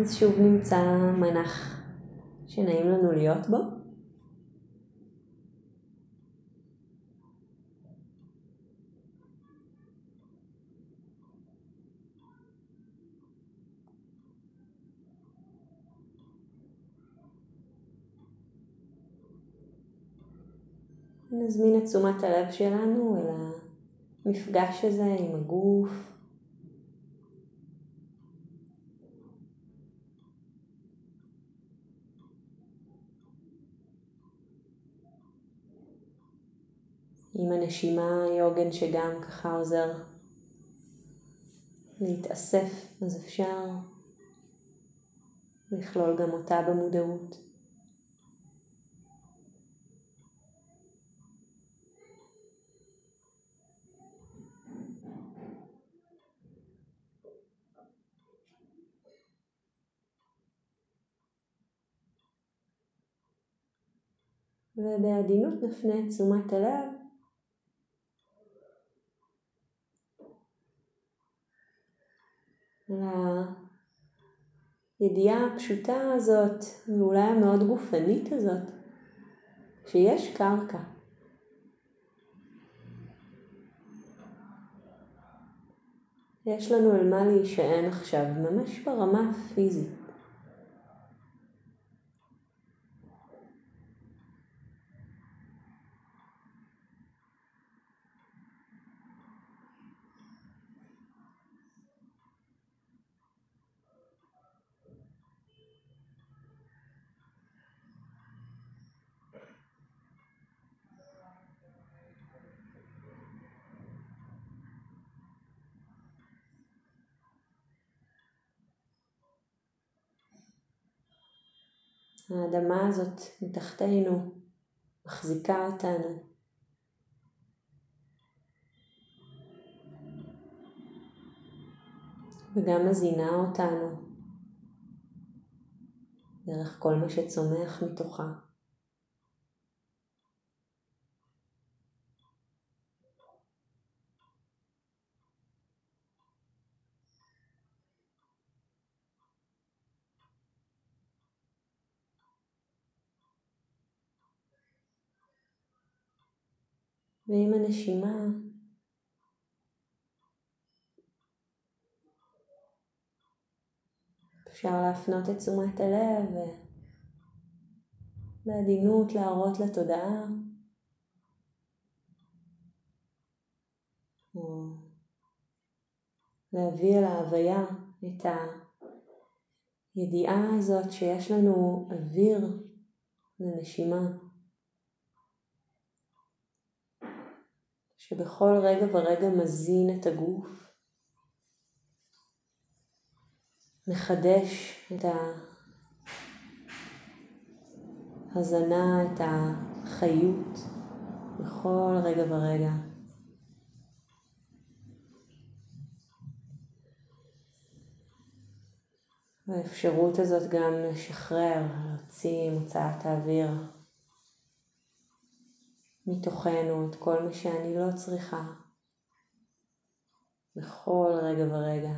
אז שוב נמצא מנח שנעים לנו להיות בו. נזמין את תשומת הלב שלנו אל המפגש הזה עם הגוף. עם הנשימה היא עוגן שגם ככה עוזר להתאסף, אז אפשר לכלול גם אותה במודעות. ובעדינות נפנה את תשומת הלב הידיעה הפשוטה הזאת, ואולי המאוד גופנית הזאת, שיש קרקע. יש לנו על מה להישען עכשיו, ממש ברמה הפיזית. האדמה הזאת מתחתנו מחזיקה אותנו. וגם מזינה אותנו דרך כל מה שצומח מתוכה. ועם הנשימה אפשר להפנות את תשומת הלב ובעדינות להראות לתודעה או להביא אל ההוויה את הידיעה הזאת שיש לנו אוויר לנשימה. שבכל רגע ורגע מזין את הגוף, מחדש את ההזנה, את החיות בכל רגע ורגע. האפשרות הזאת גם לשחרר, להוציא מוצאת האוויר מתוכנו את כל מה שאני לא צריכה בכל רגע ורגע.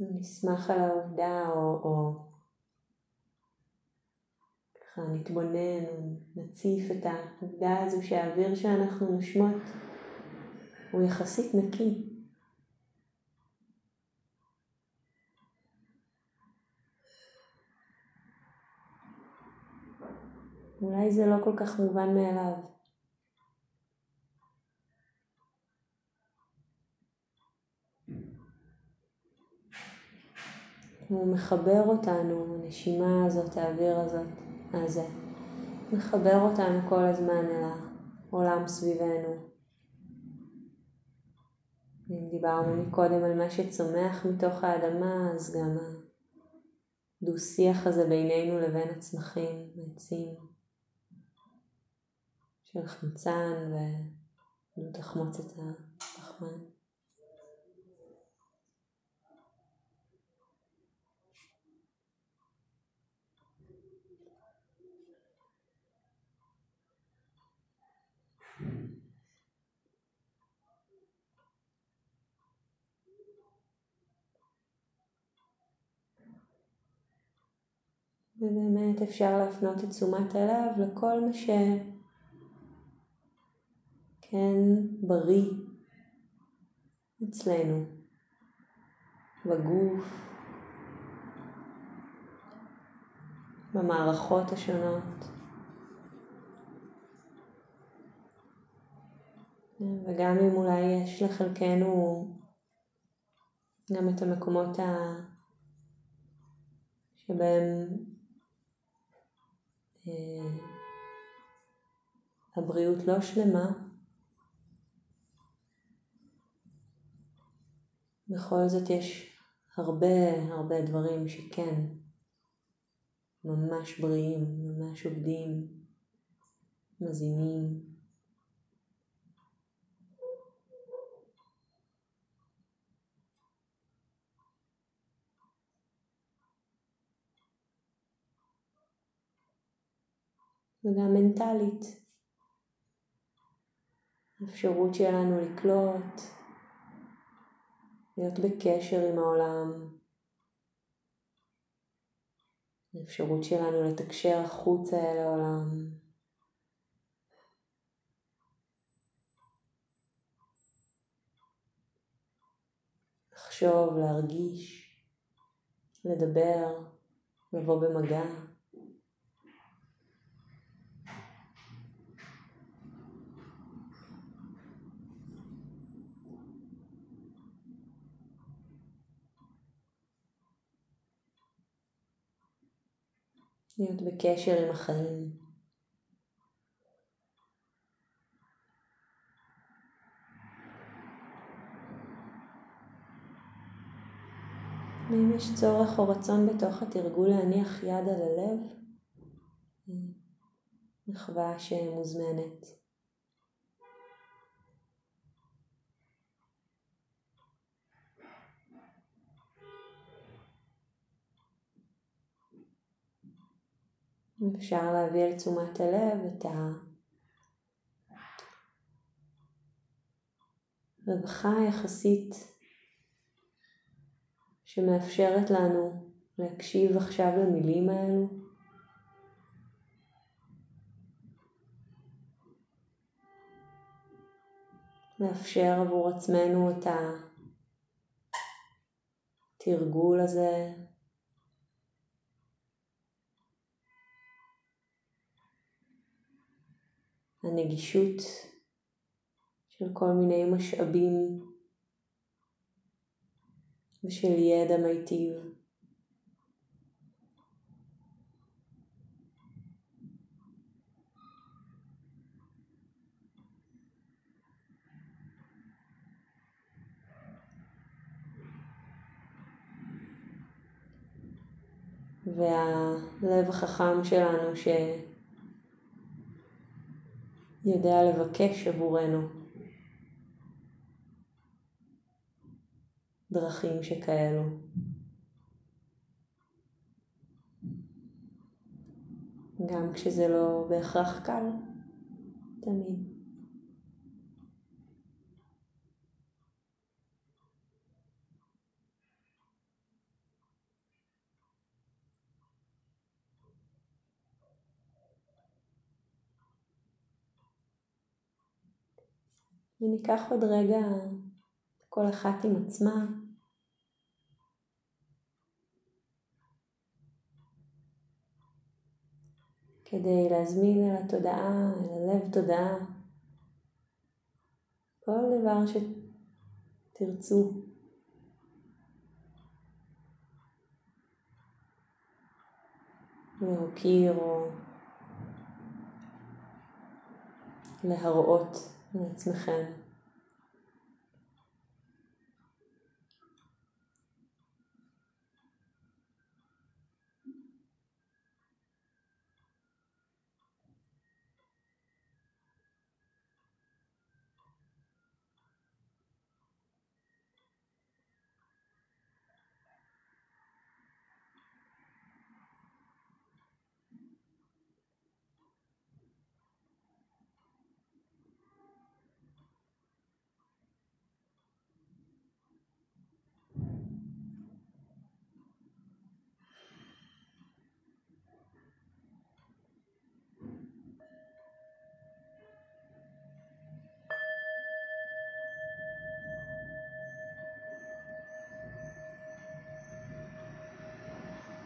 נשמח על העובדה או, או ככה נתבונן, נציף את העובדה הזו שהאוויר שאנחנו נושמות הוא יחסית נקי. אולי זה לא כל כך מובן מאליו. הוא מחבר אותנו, הנשימה הזאת, האוויר הזאת, הזה, מחבר אותנו כל הזמן אל העולם סביבנו. אם דיברנו מקודם על מה שצומח מתוך האדמה, אז גם הדו-שיח הזה בינינו לבין הצמחים, העצים. של חמצן ותחמוץ את הפחמן. ובאמת אפשר להפנות את תשומת הלב לכל מה ש... שכן בריא אצלנו, בגוף, במערכות השונות. וגם אם אולי יש לחלקנו גם את המקומות ה... שבהם אה, הבריאות לא שלמה, בכל זאת יש הרבה הרבה דברים שכן ממש בריאים, ממש עובדים, מזינים. וגם מנטלית. האפשרות שלנו לקלוט, להיות בקשר עם העולם, האפשרות שלנו לתקשר החוצה אל העולם. לחשוב, להרגיש, לדבר, לבוא במגע. להיות בקשר עם החיים. ואם יש צורך או רצון בתוך התרגול להניח יד על הלב, מחווה שמוזמנת. אפשר להביא אל תשומת הלב את הרווחה היחסית שמאפשרת לנו להקשיב עכשיו למילים האלו. לאפשר עבור עצמנו את התרגול הזה הנגישות של כל מיני משאבים ושל ידע מיטיב. והלב החכם שלנו ש... יודע לבקש עבורנו דרכים שכאלו. גם כשזה לא בהכרח קל, תמיד. וניקח עוד רגע כל אחת עם עצמה. כדי להזמין אל התודעה, אל הלב תודעה, כל דבר שתרצו. להוקיר או להראות. לעצמכם.